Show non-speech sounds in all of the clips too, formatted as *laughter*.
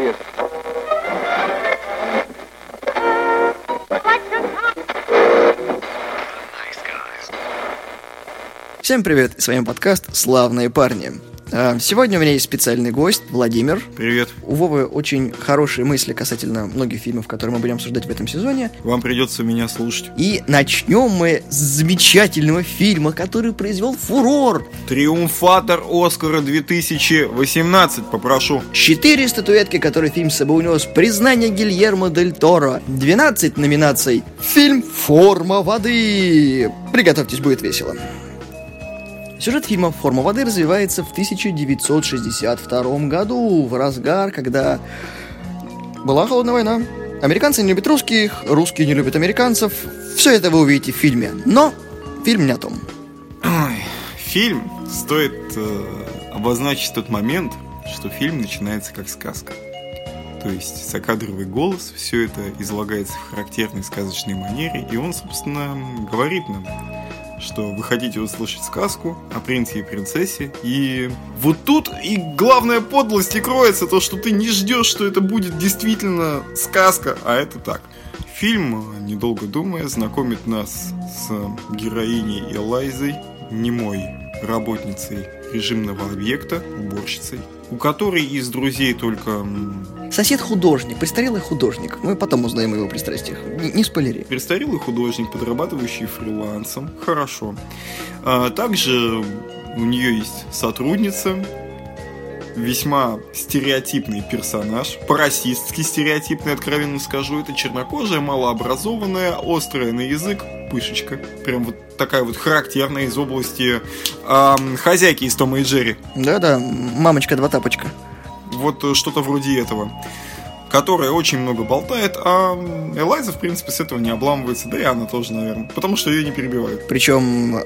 serious. Всем привет, с вами подкаст «Славные парни». А, Сегодня у меня есть специальный гость, Владимир. Привет. У Вовы очень хорошие мысли касательно многих фильмов, которые мы будем обсуждать в этом сезоне. Вам придется меня слушать. И начнем мы с замечательного фильма, который произвел фурор. Триумфатор Оскара 2018, попрошу. Четыре статуэтки, которые фильм с собой унес. Признание Гильермо Дель Торо. 12 номинаций. Фильм «Форма воды». Приготовьтесь, будет весело. Сюжет фильма «Форма воды» развивается в 1962 году, в разгар, когда была холодная война. Американцы не любят русских, русские не любят американцев. Все это вы увидите в фильме. Но фильм не о том. Ой, фильм стоит э, обозначить тот момент, что фильм начинается как сказка. То есть закадровый голос, все это излагается в характерной сказочной манере, и он, собственно, говорит нам, что вы хотите услышать сказку о принце и принцессе, и вот тут и главная подлость и кроется, то, что ты не ждешь, что это будет действительно сказка, а это так. Фильм, недолго думая, знакомит нас с героиней Элайзой, немой работницей режимного объекта, уборщицей, у которой из друзей только м, Сосед-художник, престарелый художник. Мы потом узнаем о его пристрастиях. Не, не спойлери. Престарелый художник, подрабатывающий фрилансом. Хорошо. А, также у нее есть сотрудница, весьма стереотипный персонаж, по-расистски стереотипный, откровенно скажу. Это чернокожая, малообразованная, острая на язык пышечка. Прям вот такая вот характерная из области ам, хозяйки из Тома и Джерри. Да-да, мамочка два тапочка. Вот э, что-то вроде этого которая очень много болтает, а Элайза, в принципе, с этого не обламывается, да и она тоже, наверное, потому что ее не перебивают. Причем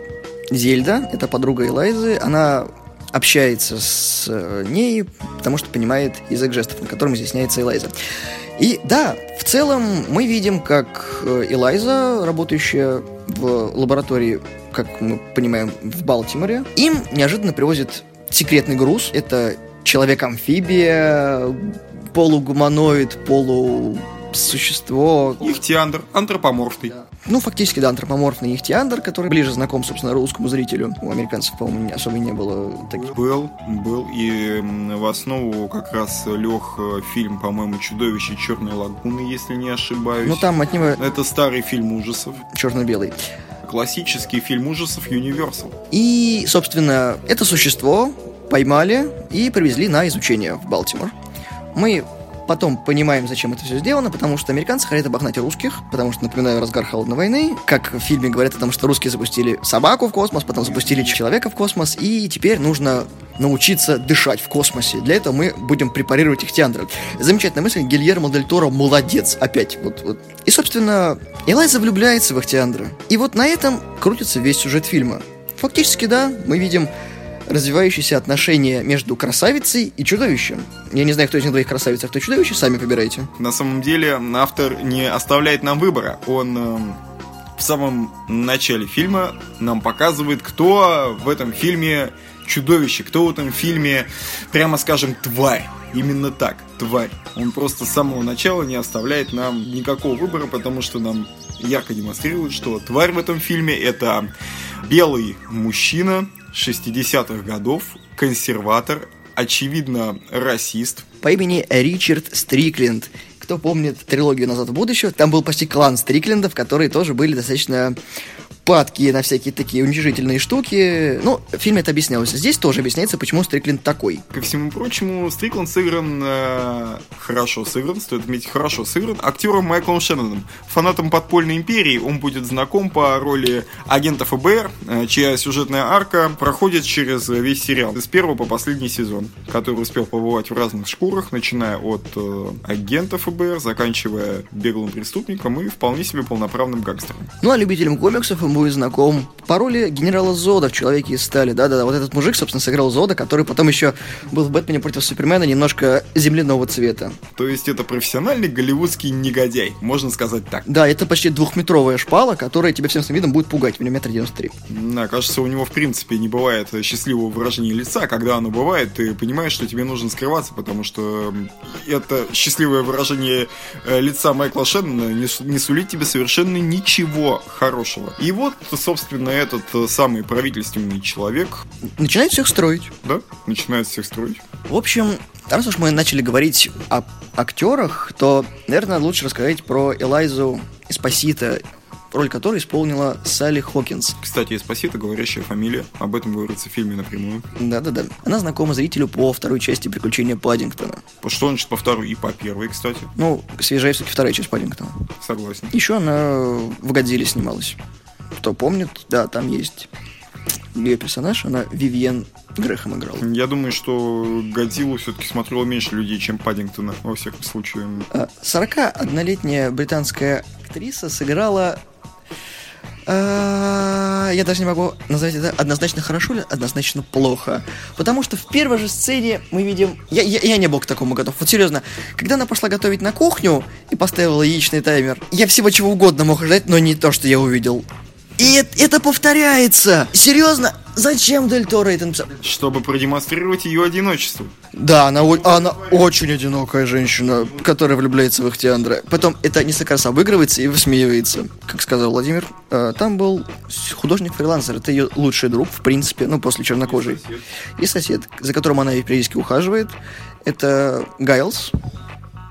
Зельда, это подруга Элайзы, она общается с э, ней, потому что понимает язык жестов, на котором изъясняется Элайза. И да, в целом мы видим, как э, Элайза, работающая в лаборатории, как мы понимаем, в Балтиморе, им неожиданно привозят секретный груз. Это человек-амфибия, полугуманоид, полусущество. Ихтиандр, антропоморфный. Ну, фактически, да, антропоморфный ихтиандр, который ближе знаком, собственно, русскому зрителю. У американцев, по-моему, особо не было таких. Был, был, и в основу как раз лег э, фильм, по-моему, «Чудовище Черной лагуны», если не ошибаюсь. Ну, там от него Это старый фильм ужасов. черно-белый. Классический фильм ужасов Universal. И, собственно, это существо поймали и привезли на изучение в Балтимор. Мы потом понимаем, зачем это все сделано, потому что американцы хотят обогнать русских, потому что, напоминаю, разгар холодной войны, как в фильме говорят о том, что русские запустили собаку в космос, потом запустили человека в космос, и теперь нужно научиться дышать в космосе. Для этого мы будем препарировать их теандры. Замечательная мысль, Гильермо Дель Торо молодец, опять. Вот, вот. И, собственно, Элайза влюбляется в Ихтиандра. И вот на этом крутится весь сюжет фильма. Фактически, да, мы видим развивающиеся отношения между красавицей и чудовищем. Я не знаю, кто из них двоих красавица, а кто чудовище, сами выбирайте. На самом деле автор не оставляет нам выбора. Он эм, в самом начале фильма нам показывает, кто в этом фильме чудовище, кто в этом фильме, прямо скажем, тварь. Именно так, тварь. Он просто с самого начала не оставляет нам никакого выбора, потому что нам ярко демонстрирует, что тварь в этом фильме это белый мужчина 60-х годов, консерватор, очевидно расист, По имени Ричард Стрикленд. Кто помнит трилогию «Назад в будущее», там был почти клан Стриклендов, которые тоже были достаточно падки на всякие такие уничижительные штуки. Ну, в фильме это объяснялось. Здесь тоже объясняется, почему Стрикленд такой. Ко всему прочему, Стрикланд сыгран э, хорошо сыгран, стоит отметить, хорошо сыгран актером Майклом Шенноном. Фанатом подпольной империи он будет знаком по роли агента ФБР, э, чья сюжетная арка проходит через весь сериал. С первого по последний сезон, который успел побывать в разных шкурах, начиная от э, агента ФБР, заканчивая беглым преступником и вполне себе полноправным гангстером. Ну, а любителям комиксов будет знаком по роли генерала Зода в «Человеке из стали». Да-да-да, вот этот мужик, собственно, сыграл Зода, который потом еще был в «Бэтмене против Супермена» немножко земляного цвета. То есть это профессиональный голливудский негодяй, можно сказать так. Да, это почти двухметровая шпала, которая тебя всем своим видом будет пугать. У него метр девяносто три. Да, кажется, у него в принципе не бывает счастливого выражения лица. Когда оно бывает, ты понимаешь, что тебе нужно скрываться, потому что это счастливое выражение э, лица Майкла Шеннона не, не сулит тебе совершенно ничего хорошего. И вот, собственно, этот э, самый правительственный человек... Начинает всех строить. Да, начинает всех строить. В общем, раз уж мы начали говорить о актерах, то, наверное, лучше рассказать про Элайзу Эспосита, роль которой исполнила Салли Хокинс. Кстати, Эспосита говорящая фамилия. Об этом говорится в фильме напрямую. Да-да-да. Она знакома зрителю по второй части «Приключения Паддингтона». Что значит по второй и по первой, кстати? Ну, свежая все-таки вторая часть Паддингтона. Согласен. Еще она в «Годзилле» снималась. Кто помнит, да, там есть ее персонаж, она Вивьен Грехом играла. Я думаю, что Годзиллу все-таки смотрело меньше людей, чем Паддингтона, во всяком случае. 41-летняя британская актриса сыграла а, я даже не могу назвать это однозначно хорошо или однозначно плохо. Потому что в первой же сцене мы видим... Я, я, я не был к такому готов. Вот серьезно, когда она пошла готовить на кухню и поставила яичный таймер, я всего чего угодно мог ожидать, но не то, что я увидел. И это, это повторяется. Серьезно? Зачем Дель Торо это написал? Чтобы продемонстрировать ее одиночество. Да, она, она очень одинокая женщина, которая влюбляется в Ихтиандра. Потом это несколько раз обыгрывается и высмеивается. Как сказал Владимир, э, там был художник-фрилансер. Это ее лучший друг, в принципе, ну, после чернокожей. И сосед, за которым она периодически ухаживает. Это Гайлз,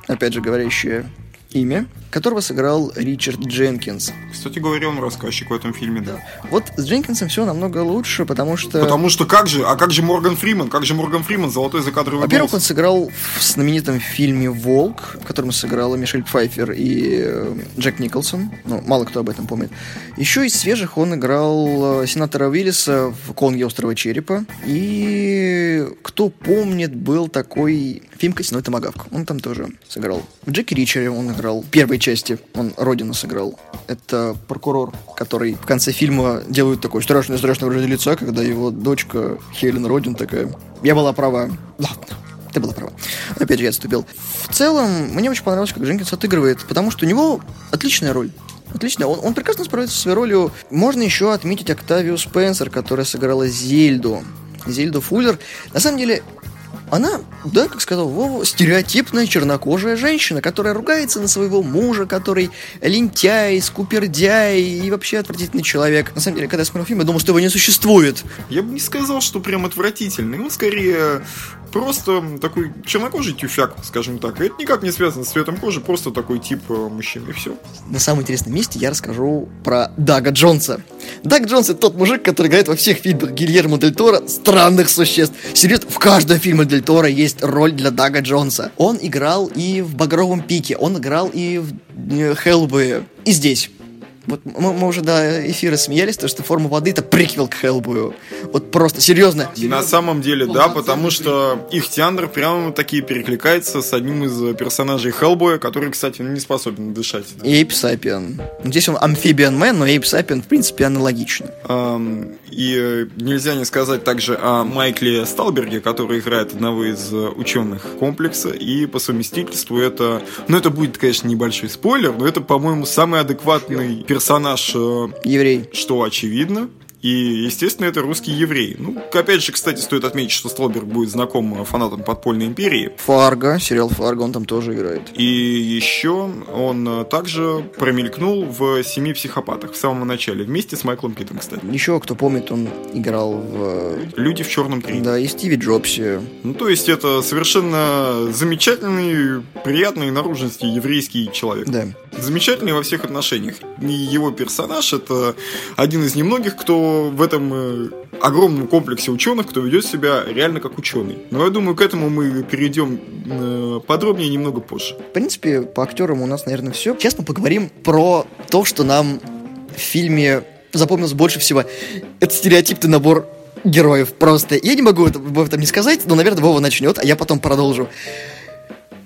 опять же, говорящая имя, которого сыграл Ричард Дженкинс. Кстати говоря, он рассказчик в этом фильме, да. Вот с Дженкинсом все намного лучше, потому что... Потому что как же, а как же Морган Фриман? Как же Морган Фриман, золотой закадровый Во-первых, голос? он сыграл в знаменитом фильме «Волк», в котором сыграла Мишель Пфайфер и э, Джек Николсон. Ну, мало кто об этом помнит. Еще из свежих он играл э, сенатора Уиллиса в «Конге острова черепа». И кто помнит, был такой фильм «Костяной томагавк». Он там тоже сыграл. В Джеки Ричере он играл в первой части. Он Родину сыграл. Это прокурор, который в конце фильма делает такое страшное-страшное выражение лица, когда его дочка Хелен Родин такая... Я была права. Ладно, ты была права. Опять же, я отступил. В целом, мне очень понравилось, как Дженкинс отыгрывает, потому что у него отличная роль. Отлично, он, он прекрасно справляется со своей ролью. Можно еще отметить Октавию Спенсер, которая сыграла Зельду. Зельду Фуллер. На самом деле, она, да, как сказал Вова, стереотипная чернокожая женщина, которая ругается на своего мужа, который лентяй, скупердяй и вообще отвратительный человек. На самом деле, когда я смотрел фильм, я думал, что его не существует. Я бы не сказал, что прям отвратительный. Он скорее просто такой чернокожий тюфяк, скажем так. И это никак не связано с цветом кожи, просто такой тип э, мужчины, и все. На самом интересном месте я расскажу про Дага Джонса. Даг Джонс это тот мужик, который играет во всех фильмах Гильермо Дель Торо странных существ. Серьезно, в каждом фильме Дель Торо есть роль для Дага Джонса. Он играл и в «Багровом пике», он играл и в э, «Хеллбое», и здесь. Вот мы, мы уже до эфира смеялись, то, что форма воды это приквел к Хеллбою. Вот просто, серьезно. На самом деле, да, потому что их театр прямо такие перекликается с одним из персонажей Хеллбоя, который, кстати, не способен дышать. Эйп Сапиен. Здесь он амфибиан мэн, но Эйп Сапиен, в принципе, аналогично. Um, и э, нельзя не сказать также о Майкле Сталберге, который играет одного из ученых комплекса, и по совместительству это... Ну, это будет, конечно, небольшой спойлер, но это, по-моему, самый адекватный персонаж... Э, Еврей. Что очевидно. И, естественно, это русский еврей. Ну, опять же, кстати, стоит отметить, что Столберг будет знаком фанатам подпольной империи. Фарго, сериал Фарго, он там тоже играет. И еще он э, также промелькнул в «Семи психопатах» в самом начале, вместе с Майклом Питом, кстати. Еще, кто помнит, он играл в... Э, «Люди в черном 3». Да, и Стиви Джобсе. Ну, то есть, это совершенно замечательный, приятный наружности еврейский человек. Да. Замечательный во всех отношениях. И его персонаж — это один из немногих, кто в этом э, огромном комплексе ученых, кто ведет себя реально как ученый. Но я думаю, к этому мы перейдем э, подробнее немного позже. В принципе, по актерам у нас, наверное, все. Честно поговорим про то, что нам в фильме запомнилось больше всего. Это стереотипный набор героев просто. Я не могу об этом не сказать, но, наверное, Вова начнет, а я потом продолжу.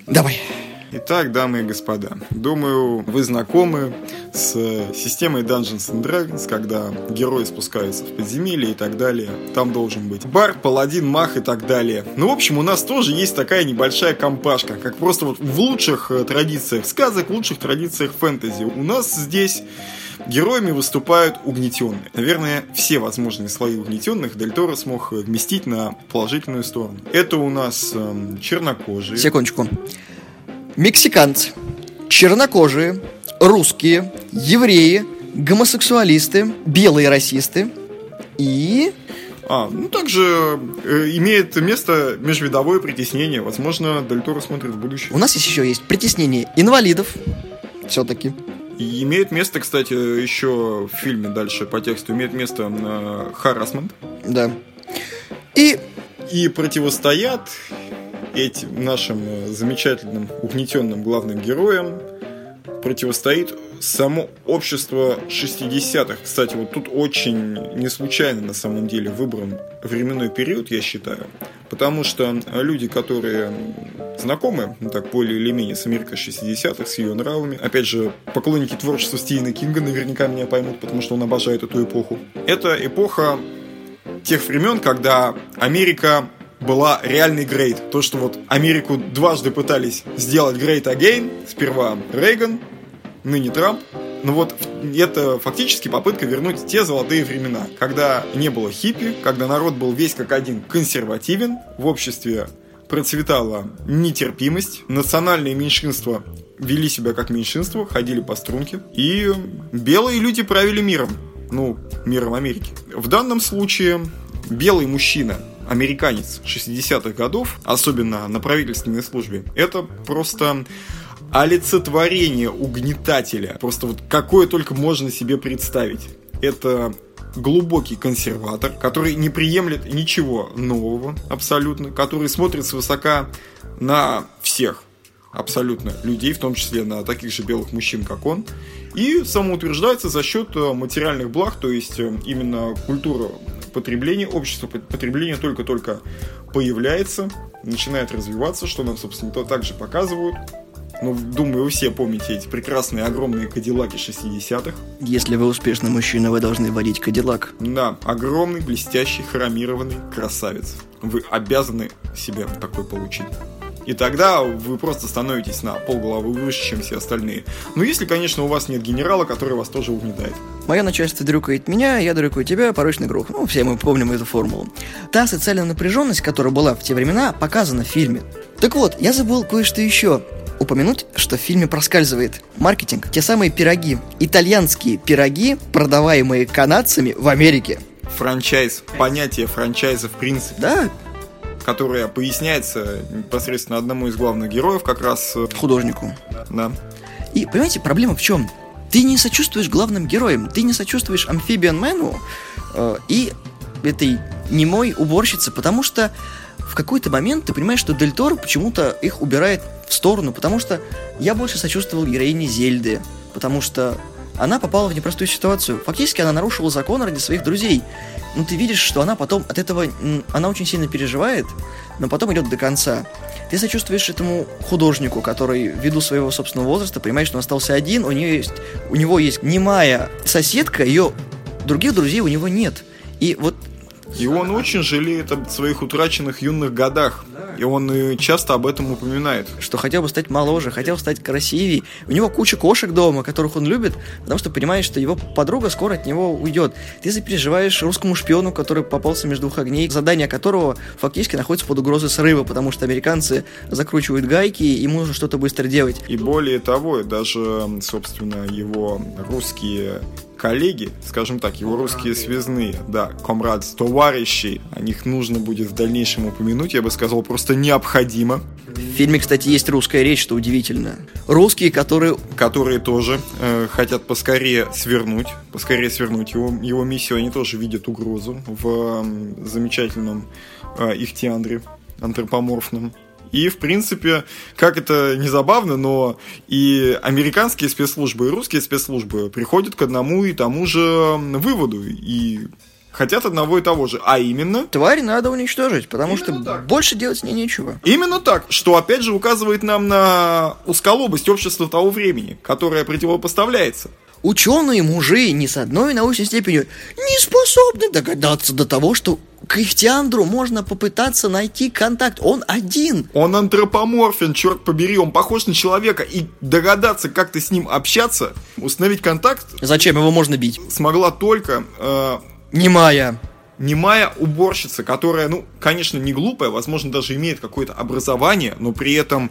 Давай. Итак, дамы и господа, думаю, вы знакомы с системой Dungeons and Dragons, когда герои спускаются в подземелье и так далее. Там должен быть бар, паладин, мах и так далее. Ну, в общем, у нас тоже есть такая небольшая компашка, как просто вот в лучших э, традициях сказок, в лучших традициях фэнтези. У нас здесь Героями выступают угнетенные. Наверное, все возможные слои угнетенных Дель Торо смог вместить на положительную сторону. Это у нас эм, чернокожие. Секундочку мексиканцы, чернокожие, русские, евреи, гомосексуалисты, белые расисты и... А, ну также э, имеет место межвидовое притеснение. Возможно, Дель Торо смотрит в будущее. У нас есть еще есть притеснение инвалидов, все-таки. И имеет место, кстати, еще в фильме дальше по тексту, имеет место э, харасмент. Да. И... И противостоят этим нашим э, замечательным угнетенным главным героям противостоит само общество 60-х. Кстати, вот тут очень не случайно на самом деле выбран временной период, я считаю. Потому что люди, которые знакомы, ну так более или менее, с Америкой 60-х, с ее нравами, опять же, поклонники творчества Стивена Кинга наверняка меня поймут, потому что он обожает эту эпоху. Это эпоха тех времен, когда Америка была реальный грейд. То, что вот Америку дважды пытались сделать грейд again. Сперва Рейган, ныне Трамп. Но вот это фактически попытка вернуть те золотые времена, когда не было хиппи, когда народ был весь как один консервативен, в обществе процветала нетерпимость, национальные меньшинства вели себя как меньшинство, ходили по струнке, и белые люди правили миром. Ну, миром Америки. В данном случае белый мужчина американец 60-х годов, особенно на правительственной службе, это просто олицетворение угнетателя. Просто вот какое только можно себе представить. Это глубокий консерватор, который не приемлет ничего нового абсолютно, который смотрит свысока на всех абсолютно людей, в том числе на таких же белых мужчин, как он, и самоутверждается за счет материальных благ, то есть э, именно культура потребление, общество потребления только-только появляется, начинает развиваться, что нам, собственно, то также показывают. Ну, думаю, вы все помните эти прекрасные огромные кадиллаки 60-х. Если вы успешный мужчина, вы должны водить кадиллак. Да, огромный, блестящий, хромированный красавец. Вы обязаны себе такой получить. И тогда вы просто становитесь на полголовы выше, чем все остальные. Ну, если, конечно, у вас нет генерала, который вас тоже угнетает. Мое начальство дрюкает меня, я дрюкаю тебя, порочный круг. Ну, все мы помним эту формулу. Та социальная напряженность, которая была в те времена, показана в фильме. Так вот, я забыл кое-что еще упомянуть, что в фильме проскальзывает маркетинг. Те самые пироги. Итальянские пироги, продаваемые канадцами в Америке. Франчайз. Понятие франчайза в принципе. Да, которая поясняется непосредственно одному из главных героев, как раз... Э, Художнику. Да. И, понимаете, проблема в чем? Ты не сочувствуешь главным героям, ты не сочувствуешь Амфибиан Мэну э, и этой немой уборщице, потому что в какой-то момент ты понимаешь, что Дель Торо почему-то их убирает в сторону, потому что я больше сочувствовал героине Зельды, потому что она попала в непростую ситуацию. Фактически она нарушила закон ради своих друзей. Но ты видишь, что она потом от этого... Она очень сильно переживает, но потом идет до конца. Ты сочувствуешь этому художнику, который ввиду своего собственного возраста понимает, что он остался один, у, нее есть, у него есть немая соседка, ее других друзей у него нет. И вот и он очень жалеет об своих утраченных юных годах. И он э, часто об этом упоминает. Что хотел бы стать моложе, хотел стать красивее. У него куча кошек дома, которых он любит, потому что понимает, что его подруга скоро от него уйдет. Ты запереживаешь русскому шпиону, который попался между двух огней, задание которого фактически находится под угрозой срыва, потому что американцы закручивают гайки, и ему нужно что-то быстро делать. И более того, даже, собственно, его русские коллеги, скажем так, его русские связные, да, комрад, товарищи, о них нужно будет в дальнейшем упомянуть, я бы сказал, просто необходимо. В фильме, кстати, есть русская речь, что удивительно. Русские, которые... Которые тоже э, хотят поскорее свернуть, поскорее свернуть его, его миссию, они тоже видят угрозу в э, замечательном э, их теандре антропоморфном. И, в принципе, как это не забавно, но и американские спецслужбы, и русские спецслужбы приходят к одному и тому же выводу. И хотят одного и того же, а именно... Тварь надо уничтожить, потому Именно что так. больше делать с ней нечего. Именно так, что опять же указывает нам на узколобость общества того времени, которое противопоставляется. Ученые мужи ни с одной научной степенью не способны догадаться до того, что к Ихтиандру можно попытаться найти контакт. Он один. Он антропоморфен, черт побери, он похож на человека, и догадаться, как ты с ним общаться, установить контакт Зачем его можно бить? смогла только э, Немая. немая уборщица, которая, ну, конечно, не глупая, возможно, даже имеет какое-то образование, но при этом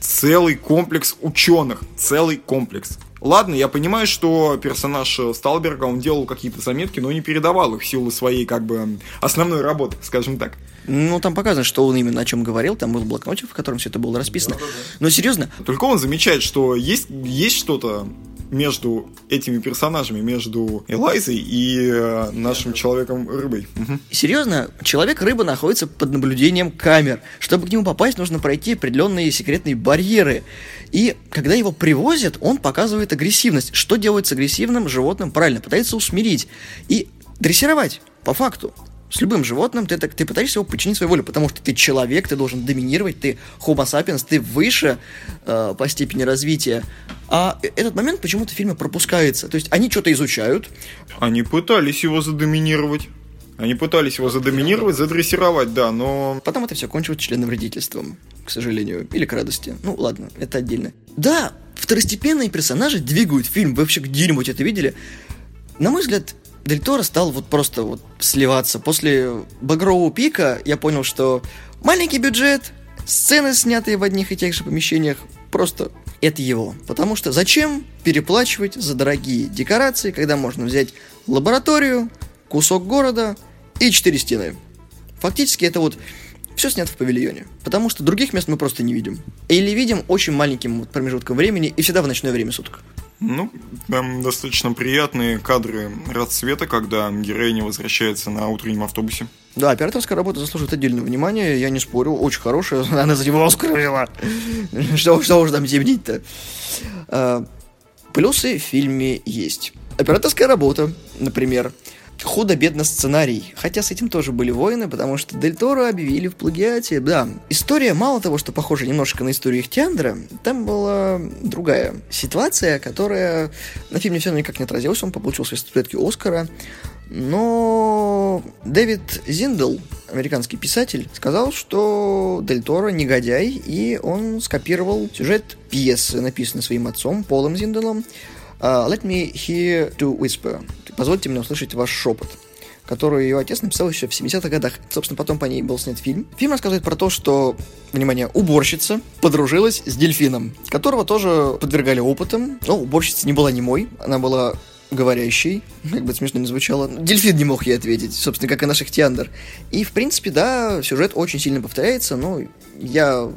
целый комплекс ученых, целый комплекс. Ладно, я понимаю, что персонаж Сталберга, он делал какие-то заметки, но не передавал их в силу своей, как бы, основной работы, скажем так. Ну, там показано, что он именно о чем говорил. Там был блокнотик, в котором все это было расписано. Но серьезно, Только он замечает, что есть, есть что-то между этими персонажами, между Элайзой и э, нашим человеком-рыбой. Серьезно, человек-рыба находится под наблюдением камер. Чтобы к нему попасть, нужно пройти определенные секретные барьеры. И когда его привозят, он показывает агрессивность. Что делает с агрессивным животным? Правильно, пытается усмирить и дрессировать, по факту. С любым животным ты, так, ты пытаешься его подчинить своей воле, потому что ты человек, ты должен доминировать, ты homo sapiens, ты выше э, по степени развития. А э- этот момент почему-то в фильме пропускается. То есть они что-то изучают, Они пытались его задоминировать. Они пытались его задоминировать, задрессировать, да, но... Потом это все кончилось членовредительством, к сожалению, или к радости. Ну, ладно, это отдельно. Да, второстепенные персонажи двигают фильм. Вы вообще где-нибудь это видели? На мой взгляд, Дель Торо стал вот просто вот сливаться. После «Багрового пика» я понял, что маленький бюджет, сцены, снятые в одних и тех же помещениях, просто это его. Потому что зачем переплачивать за дорогие декорации, когда можно взять лабораторию, кусок города и четыре стены? Фактически это вот все снято в павильоне. Потому что других мест мы просто не видим. Или видим очень маленьким промежутком времени и всегда в ночное время суток. Ну, там достаточно приятные кадры расцвета, когда героиня возвращается на утреннем автобусе. Да, операторская работа заслуживает отдельного внимания, я не спорю, очень хорошая, *laughs* она за него Оскар. Что, что уж там темнить-то? А, Плюсы в фильме есть. Операторская работа, например. Худо-бедно сценарий. Хотя с этим тоже были войны, потому что Дель Торо объявили в плагиате. Да, история мало того, что похожа немножко на историю Ихтиандра, там была другая ситуация, которая на фильме все никак не отразилась. Он получил свои статуэтки Оскара. Но Дэвид Зиндл, американский писатель, сказал, что Дель Торо негодяй, и он скопировал сюжет пьесы, написанной своим отцом Полом Зинделом, а, Let me hear to whisper. Позвольте мне услышать ваш шепот которую ее отец написал еще в 70-х годах. Собственно, потом по ней был снят фильм. Фильм рассказывает про то, что, внимание, уборщица подружилась с дельфином, которого тоже подвергали опытам. Но уборщица не была немой, она была говорящей, как бы смешно не звучало. Дельфин не мог ей ответить, собственно, как и наш Ихтиандр. И, в принципе, да, сюжет очень сильно повторяется, но я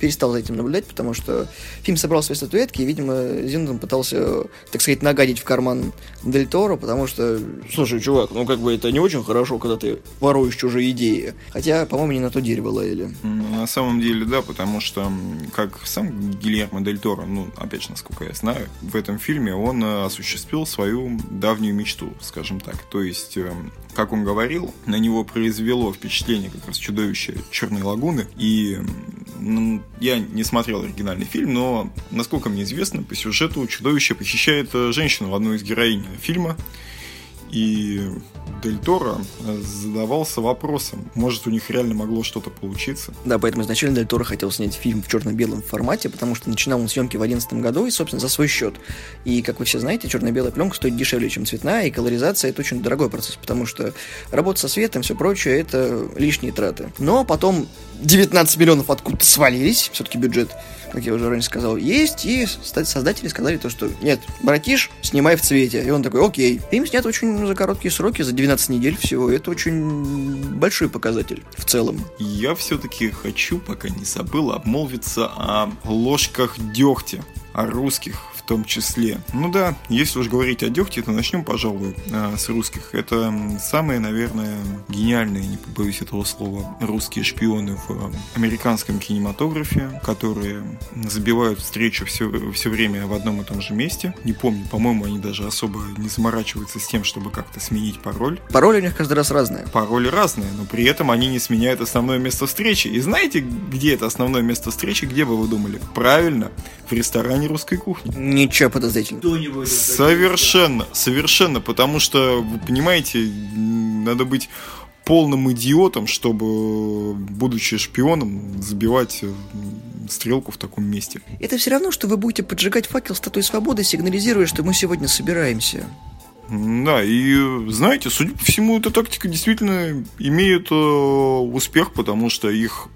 перестал за этим наблюдать, потому что фильм собрал свои статуэтки, и, видимо, Зиндон пытался, так сказать, нагадить в карман Дель Торо, потому что, слушай, чувак, ну как бы это не очень хорошо, когда ты воруешь чужие идеи. Хотя, по-моему, не на то дерево лаяли. М, На самом деле, да, потому что, как сам Гильермо Дель Торо, ну, опять же, насколько я знаю, в этом фильме он э, осуществил свою давнюю мечту, скажем так. То есть, э, как он говорил, на него произвело впечатление как раз чудовище Черной Лагуны. И ну, я не смотрел оригинальный фильм, но, насколько мне известно, по сюжету чудовище похищает э, женщину, одну из героинь фильма. И Дель Торо э, задавался вопросом, может, у них реально могло что-то получиться. Да, поэтому изначально Дель Торо хотел снять фильм в черно-белом формате, потому что начинал он съемки в 2011 году и, собственно, за свой счет. И, как вы все знаете, черно-белая пленка стоит дешевле, чем цветная, и колоризация это очень дорогой процесс, потому что работа со светом, все прочее, это лишние траты. Но потом 19 миллионов откуда-то свалились, все-таки бюджет, как я уже ранее сказал, есть, и создатели сказали то, что нет, братиш, снимай в цвете. И он такой, окей. Фильм снят очень за короткие сроки, за 12 недель всего, это очень большой показатель в целом. Я все-таки хочу, пока не забыл, обмолвиться о ложках дегтя. о русских том числе. Ну да, если уж говорить о дегте, то начнем, пожалуй, а, с русских. Это самые, наверное, гениальные, не побоюсь этого слова, русские шпионы в а, американском кинематографе, которые забивают встречу все, все время в одном и том же месте. Не помню, по-моему, они даже особо не заморачиваются с тем, чтобы как-то сменить пароль. Пароли у них каждый раз разные. Пароли разные, но при этом они не сменяют основное место встречи. И знаете, где это основное место встречи? Где бы вы думали? Правильно, в ресторане русской кухни. Ничего подозрительного. Совершенно, совершенно, потому что, вы понимаете, надо быть полным идиотом, чтобы, будучи шпионом, забивать э, стрелку в таком месте. Это все равно, что вы будете поджигать факел статуи свободы, сигнализируя, что мы сегодня собираемся. Да, и знаете, судя по всему, эта тактика действительно имеет э, успех, потому что их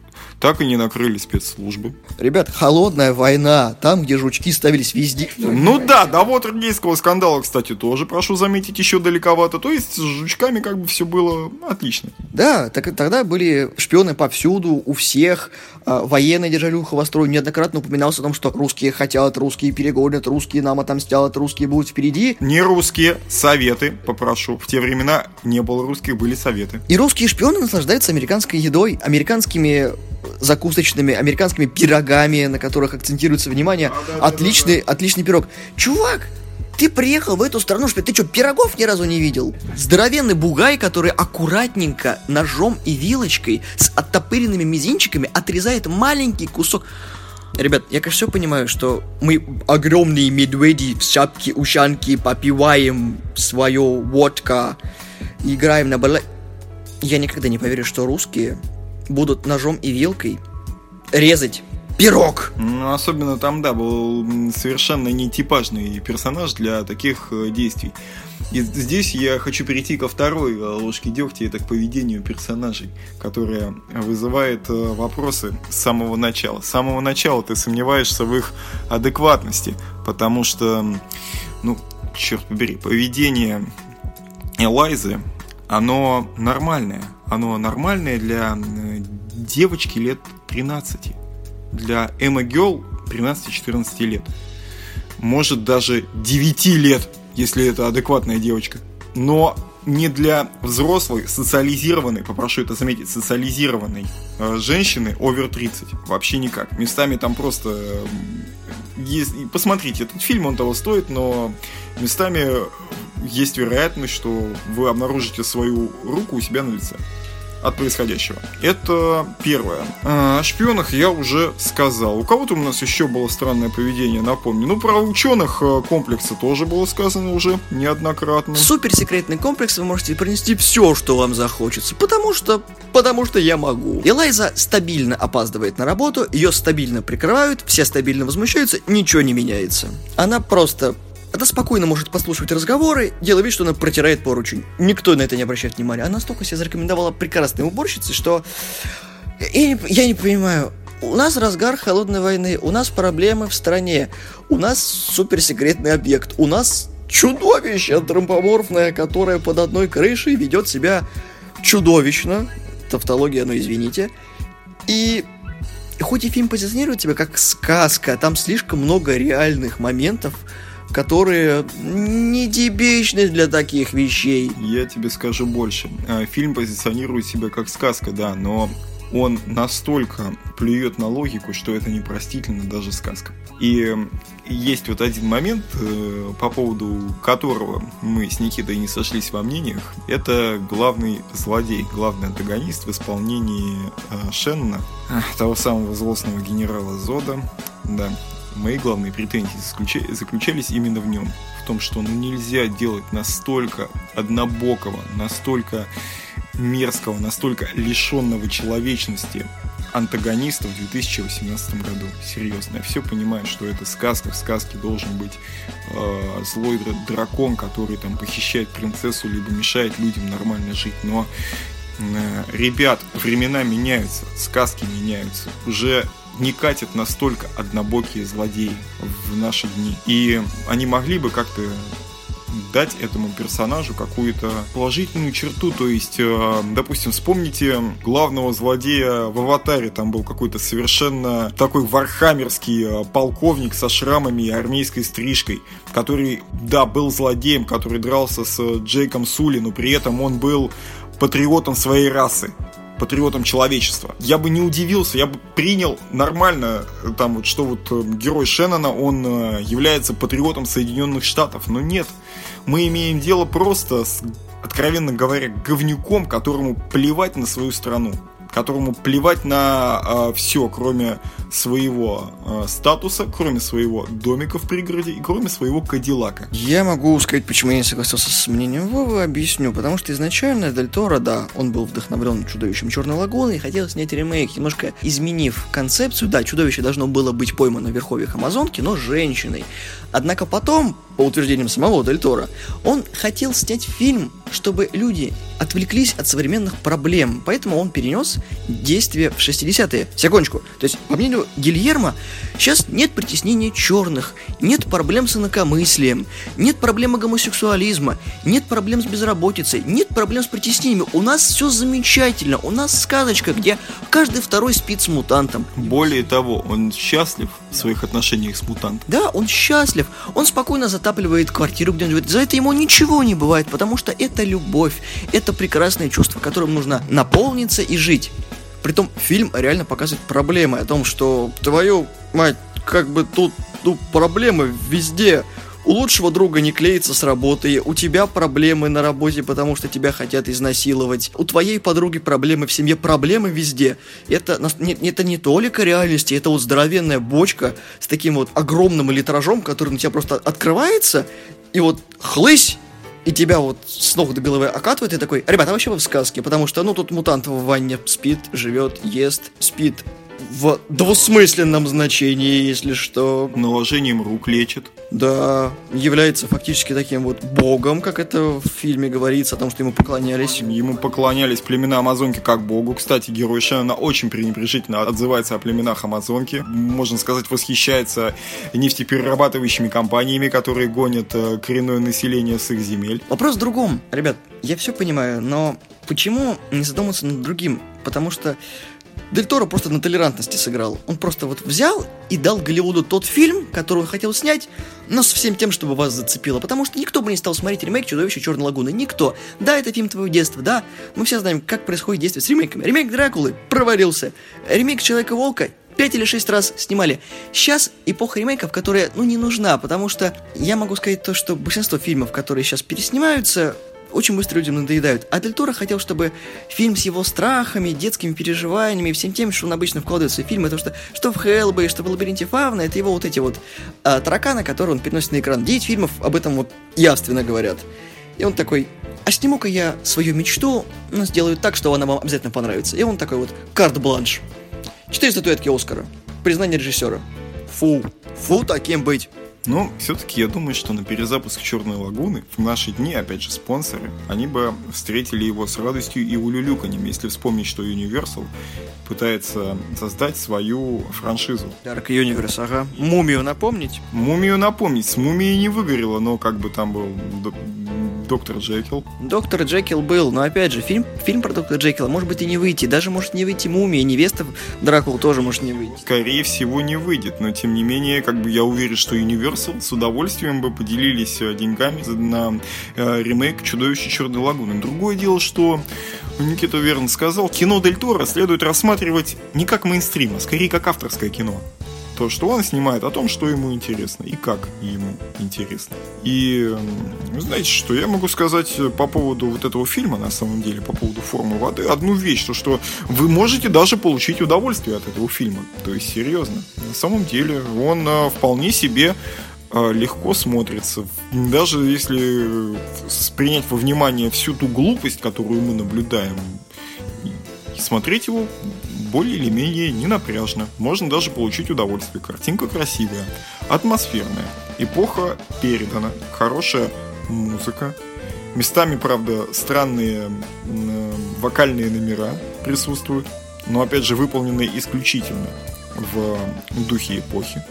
так и не накрыли спецслужбы. Ребят, холодная война, там, где жучки ставились везде. Ну да, до Вотергейского скандала, кстати, тоже, прошу заметить, еще далековато. То есть с жучками как бы все было отлично. Да, так, тогда были шпионы повсюду, у всех. А, военные держали ухо востро. Неоднократно упоминалось о том, что русские хотят, русские перегонят, русские нам отомстят, русские будут впереди. Не русские, советы, попрошу. В те времена не было русских, были советы. И русские шпионы наслаждаются американской едой, американскими закусочными, американскими пирогами, на которых акцентируется внимание. Да, отличный, да, да. отличный пирог. Чувак, ты приехал в эту страну, что ты что, пирогов ни разу не видел? Здоровенный бугай, который аккуратненько ножом и вилочкой с оттопыренными мизинчиками отрезает маленький кусок. Ребят, я, конечно, все понимаю, что мы огромные медведи в шапке, ушанки, попиваем свое водка, играем на бала... Я никогда не поверю, что русские будут ножом и вилкой резать пирог. Ну, особенно там, да, был совершенно нетипажный персонаж для таких э, действий. И здесь я хочу перейти ко второй э, ложке дегтя, это к поведению персонажей, которое вызывает э, вопросы с самого начала. С самого начала ты сомневаешься в их адекватности, потому что, ну, черт побери, поведение Элайзы, оно нормальное оно нормальное для девочки лет 13. Для Эмма Гелл 13-14 лет. Может даже 9 лет, если это адекватная девочка. Но не для взрослой, социализированной, попрошу это заметить, социализированной э, женщины овер 30. Вообще никак. Местами там просто... Э, есть, посмотрите, этот фильм, он того стоит, но местами есть вероятность, что вы обнаружите свою руку у себя на лице от происходящего. Это первое. А, о шпионах я уже сказал. У кого-то у нас еще было странное поведение, напомню. Ну, про ученых э, комплекса тоже было сказано уже неоднократно. Суперсекретный комплекс вы можете принести все, что вам захочется, потому что... потому что я могу. Элайза стабильно опаздывает на работу, ее стабильно прикрывают, все стабильно возмущаются, ничего не меняется. Она просто она спокойно может послушать разговоры, делая вид, что она протирает поручень. Никто на это не обращает внимания. Она столько себя зарекомендовала прекрасной уборщицей, что... Я не, я не понимаю, у нас разгар холодной войны, у нас проблемы в стране, у нас суперсекретный объект, у нас чудовище антропоморфное, которое под одной крышей ведет себя чудовищно. Тавтология, ну извините. И хоть и фильм позиционирует себя как сказка, там слишком много реальных моментов, которые не типичны для таких вещей. Я тебе скажу больше. Э, фильм позиционирует себя как сказка, да, но он настолько плюет на логику, что это непростительно даже сказка. И есть вот один момент, э, по поводу которого мы с Никитой не сошлись во мнениях. Это главный злодей, главный антагонист в исполнении э, Шеннона, того самого злостного генерала Зода. Да, мои главные претензии заключались именно в нем. В том, что ну, нельзя делать настолько однобокого, настолько мерзкого, настолько лишенного человечности антагониста в 2018 году. Серьезно, я все понимаю, что это сказка. В сказке должен быть э, злой дракон, который там похищает принцессу, либо мешает людям нормально жить. Но, ребят, времена меняются, сказки меняются. Уже не катят настолько однобокие злодеи в наши дни. И они могли бы как-то дать этому персонажу какую-то положительную черту. То есть, э, допустим, вспомните главного злодея в «Аватаре». Там был какой-то совершенно такой вархаммерский э, полковник со шрамами и армейской стрижкой, который, да, был злодеем, который дрался с Джейком Сули, но при этом он был патриотом своей расы патриотом человечества. Я бы не удивился, я бы принял нормально, там вот, что вот э, герой Шеннона, он э, является патриотом Соединенных Штатов, но нет. Мы имеем дело просто с, откровенно говоря, говнюком, которому плевать на свою страну которому плевать на э, все, кроме своего э, статуса, кроме своего домика в пригороде и кроме своего кадиллака. Я могу сказать, почему я не согласился с мнением Вовы, объясню. Потому что изначально Дель Торо, да, он был вдохновлен чудовищем Черной Лагуны и хотел снять ремейк, немножко изменив концепцию. Да, чудовище должно было быть поймано в верховьях Амазонки, но женщиной. Однако потом, по утверждениям самого Дель Торо, он хотел снять фильм, чтобы люди отвлеклись от современных проблем. Поэтому он перенес действие в 60-е. Секундочку. То есть, по мнению Гильермо, сейчас нет притеснения черных, нет проблем с инакомыслием, нет проблемы гомосексуализма, нет проблем с безработицей, нет проблем с притеснениями. У нас все замечательно. У нас сказочка, где каждый второй спит с мутантом. Более того, он счастлив в своих отношениях с мутантом. Да, он счастлив. Он спокойно затапливает квартиру где-нибудь. За это ему ничего не бывает, потому что это любовь. Это прекрасное чувство, которым нужно наполниться и жить. Притом фильм реально показывает проблемы о том, что твою мать, как бы тут ну, проблемы везде. У лучшего друга не клеится с работы, у тебя проблемы на работе, потому что тебя хотят изнасиловать, у твоей подруги проблемы в семье, проблемы везде. Это, это не только реальности, это вот здоровенная бочка с таким вот огромным литражом, который на тебя просто открывается, и вот хлысь, и тебя вот с ног до головы окатывает, и такой, ребята, вообще вы в сказке, потому что, ну, тут мутант в ванне спит, живет, ест, спит, в двусмысленном значении, если что. Наложением рук лечит. Да, является фактически таким вот богом, как это в фильме говорится, о том, что ему поклонялись. Ему поклонялись племена Амазонки как богу. Кстати, герой Шеннона очень пренебрежительно отзывается о племенах Амазонки. Можно сказать, восхищается нефтеперерабатывающими компаниями, которые гонят э, коренное население с их земель. Вопрос в другом. Ребят, я все понимаю, но почему не задуматься над другим? Потому что Дель Торо просто на толерантности сыграл. Он просто вот взял и дал Голливуду тот фильм, который он хотел снять, но с всем тем, чтобы вас зацепило. Потому что никто бы не стал смотреть ремейк «Чудовище Черной Лагуны». Никто. Да, это фильм твоего детства, да. Мы все знаем, как происходит действие с ремейками. Ремейк Дракулы провалился. Ремейк Человека-волка пять или шесть раз снимали. Сейчас эпоха ремейков, которая, ну, не нужна, потому что я могу сказать то, что большинство фильмов, которые сейчас переснимаются, очень быстро людям надоедают. А Дель Торо хотел, чтобы фильм с его страхами, детскими переживаниями, всем тем, что он обычно вкладывается в фильмы, то, что, что в Хеллбэй, что в Лабиринте Фавна, это его вот эти вот а, тараканы, которые он переносит на экран. Девять фильмов об этом вот явственно говорят. И он такой, а сниму-ка я свою мечту, но сделаю так, что она вам обязательно понравится. И он такой вот, карт-бланш. Четыре статуэтки Оскара. Признание режиссера. Фу. Фу таким быть. Но все-таки я думаю, что на перезапуск Черной Лагуны в наши дни, опять же, спонсоры, они бы встретили его с радостью и улюлюканьем, если вспомнить, что Universal пытается создать свою франшизу. Dark Universe, ага. Мумию напомнить? Мумию напомнить. С мумией не выгорело, но как бы там был Доктор Джекил. Доктор Джекил был, но опять же, фильм, фильм про Доктора Джекила может быть и не выйти. Даже может не выйти Мумия, невеста Дракула тоже может не выйти. Скорее всего, не выйдет, но тем не менее, как бы я уверен, что Universal с удовольствием бы поделились э, деньгами на э, ремейк Чудовище Черной Лагуны. Другое дело, что Никита верно сказал, кино Дель Торо следует рассматривать не как мейнстрим, а скорее как авторское кино то, что он снимает о том, что ему интересно и как ему интересно. И знаете, что я могу сказать по поводу вот этого фильма, на самом деле, по поводу формы воды, одну вещь, то, что вы можете даже получить удовольствие от этого фильма. То есть, серьезно. На самом деле, он а, вполне себе а, легко смотрится. Даже если принять во внимание всю ту глупость, которую мы наблюдаем, смотреть его более или менее ненапряжно. Можно даже получить удовольствие. Картинка красивая, атмосферная. Эпоха передана. Хорошая музыка. Местами, правда, странные вокальные номера присутствуют. Но, опять же, выполненные исключительно в духе эпохи.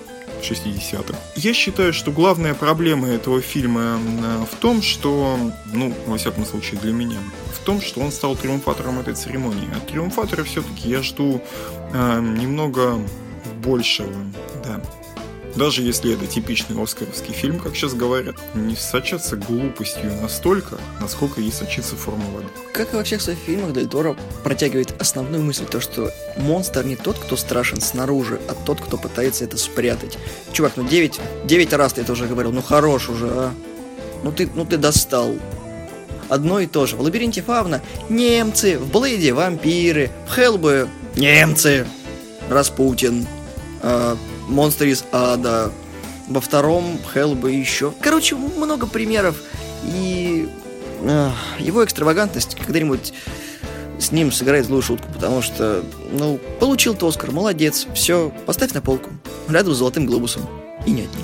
60-х. Я считаю, что главная проблема этого фильма э, в том, что, ну, во всяком случае для меня, в том, что он стал триумфатором этой церемонии. От триумфатора все-таки я жду э, немного большего, да даже если это типичный оскаровский фильм, как сейчас говорят, не сочатся глупостью настолько, насколько ей сочится форма. Как и во всех своих фильмах, Дель Торо протягивает основную мысль, то, что монстр не тот, кто страшен снаружи, а тот, кто пытается это спрятать. Чувак, ну 9, 9 раз ты это уже говорил, ну хорош уже, а? Ну ты, ну ты достал. Одно и то же. В лабиринте Фавна немцы, в Блейде вампиры, в Хеллбое немцы, Распутин, э, Монстр из Ада, во втором Хеллбе еще. Короче, много примеров. И э, его экстравагантность когда-нибудь с ним сыграет злую шутку, потому что, ну, получил ты Оскар, молодец, все, поставь на полку, рядом с Золотым Глобусом. И не одним.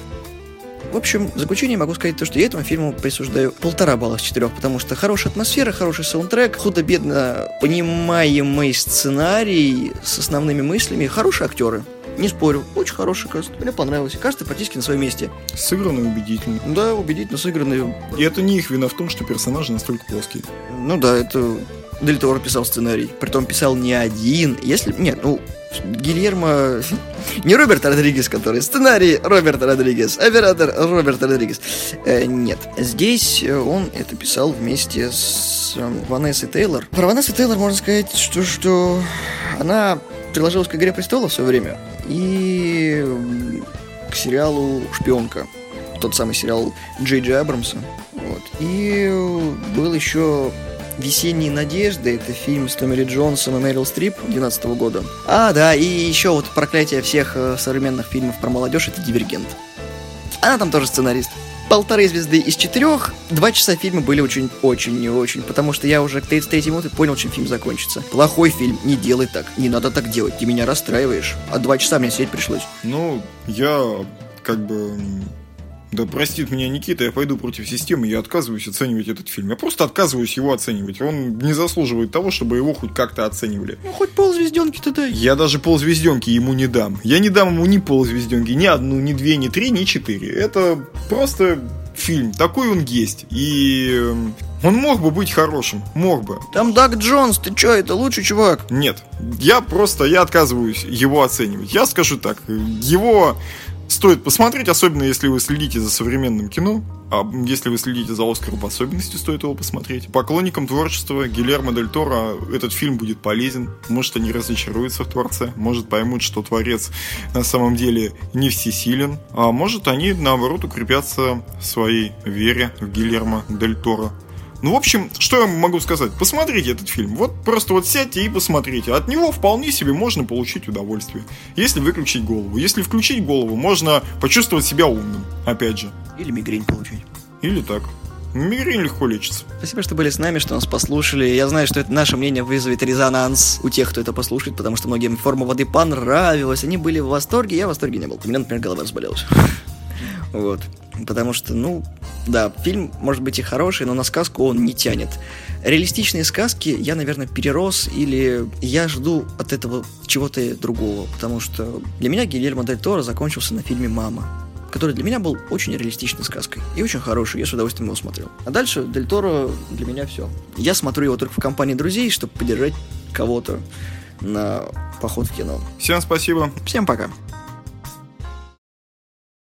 В общем, в заключение могу сказать то, что я этому фильму присуждаю полтора балла с четырех, потому что хорошая атмосфера, хороший саундтрек, худо-бедно понимаемый сценарий с основными мыслями, хорошие актеры. Не спорю, очень хороший каст. Мне понравилось. Каждый практически на своем месте. Сыгранный убедительно. Да, убедительно сыгранный. И это не их вина в том, что персонажи настолько плоские. Ну да, это Дель Торо писал сценарий. Притом писал не один. Если... Нет, ну, Гильермо... *laughs* Не Роберт Родригес, который сценарий Роберт Родригес, оператор Роберт Родригес. Э, нет, здесь он это писал вместе с э, Ванессой Тейлор. Про Ванессу Тейлор можно сказать, что, что она приложилась к «Игре престолов» в свое время и к сериалу «Шпионка». Тот самый сериал Джей Джей Абрамса. Вот. И был еще «Весенние надежды» — это фильм с Томми Ли Джонсом и Мэрил Стрип 2012 года. А, да, и еще вот проклятие всех э, современных фильмов про молодежь — это «Дивергент». Она там тоже сценарист полторы звезды из четырех. Два часа фильма были очень-очень не очень, потому что я уже к 33 минуте понял, чем фильм закончится. Плохой фильм, не делай так, не надо так делать, ты меня расстраиваешь. А два часа мне сидеть пришлось. Ну, я как бы да простит меня Никита, я пойду против системы, я отказываюсь оценивать этот фильм. Я просто отказываюсь его оценивать. Он не заслуживает того, чтобы его хоть как-то оценивали. Ну, хоть ползвезденки-то дай. Я даже ползвезденки ему не дам. Я не дам ему ни ползвезденки, ни одну, ни две, ни три, ни четыре. Это просто фильм. Такой он есть. И эм, он мог бы быть хорошим. Мог бы. Там Даг Джонс, ты чё, это лучший чувак? Нет. Я просто, я отказываюсь его оценивать. Я скажу так. Его стоит посмотреть, особенно если вы следите за современным кино. А если вы следите за Оскаром, в особенности стоит его посмотреть. Поклонникам творчества Гильермо Дель Торо этот фильм будет полезен. Может, они разочаруются в творце, может, поймут, что творец на самом деле не всесилен, а может, они, наоборот, укрепятся в своей вере в Гильермо Дель Торо. Ну, в общем, что я могу сказать? Посмотрите этот фильм. Вот просто вот сядьте и посмотрите. От него вполне себе можно получить удовольствие. Если выключить голову. Если включить голову, можно почувствовать себя умным. Опять же. Или мигрень получить. Или так. Мигрень легко лечится. Спасибо, что были с нами, что нас послушали. Я знаю, что это наше мнение вызовет резонанс у тех, кто это послушает, потому что многим форма воды понравилась. Они были в восторге, я в восторге не был. У меня, например, голова разболелась. Вот. Потому что, ну, да, фильм может быть и хороший, но на сказку он не тянет. Реалистичные сказки я, наверное, перерос или я жду от этого чего-то другого, потому что для меня Гильермо Дель Торо закончился на фильме «Мама», который для меня был очень реалистичной сказкой и очень хороший, я с удовольствием его смотрел. А дальше Дель Торо для меня все. Я смотрю его только в компании друзей, чтобы поддержать кого-то на поход в кино. Всем спасибо. Всем пока.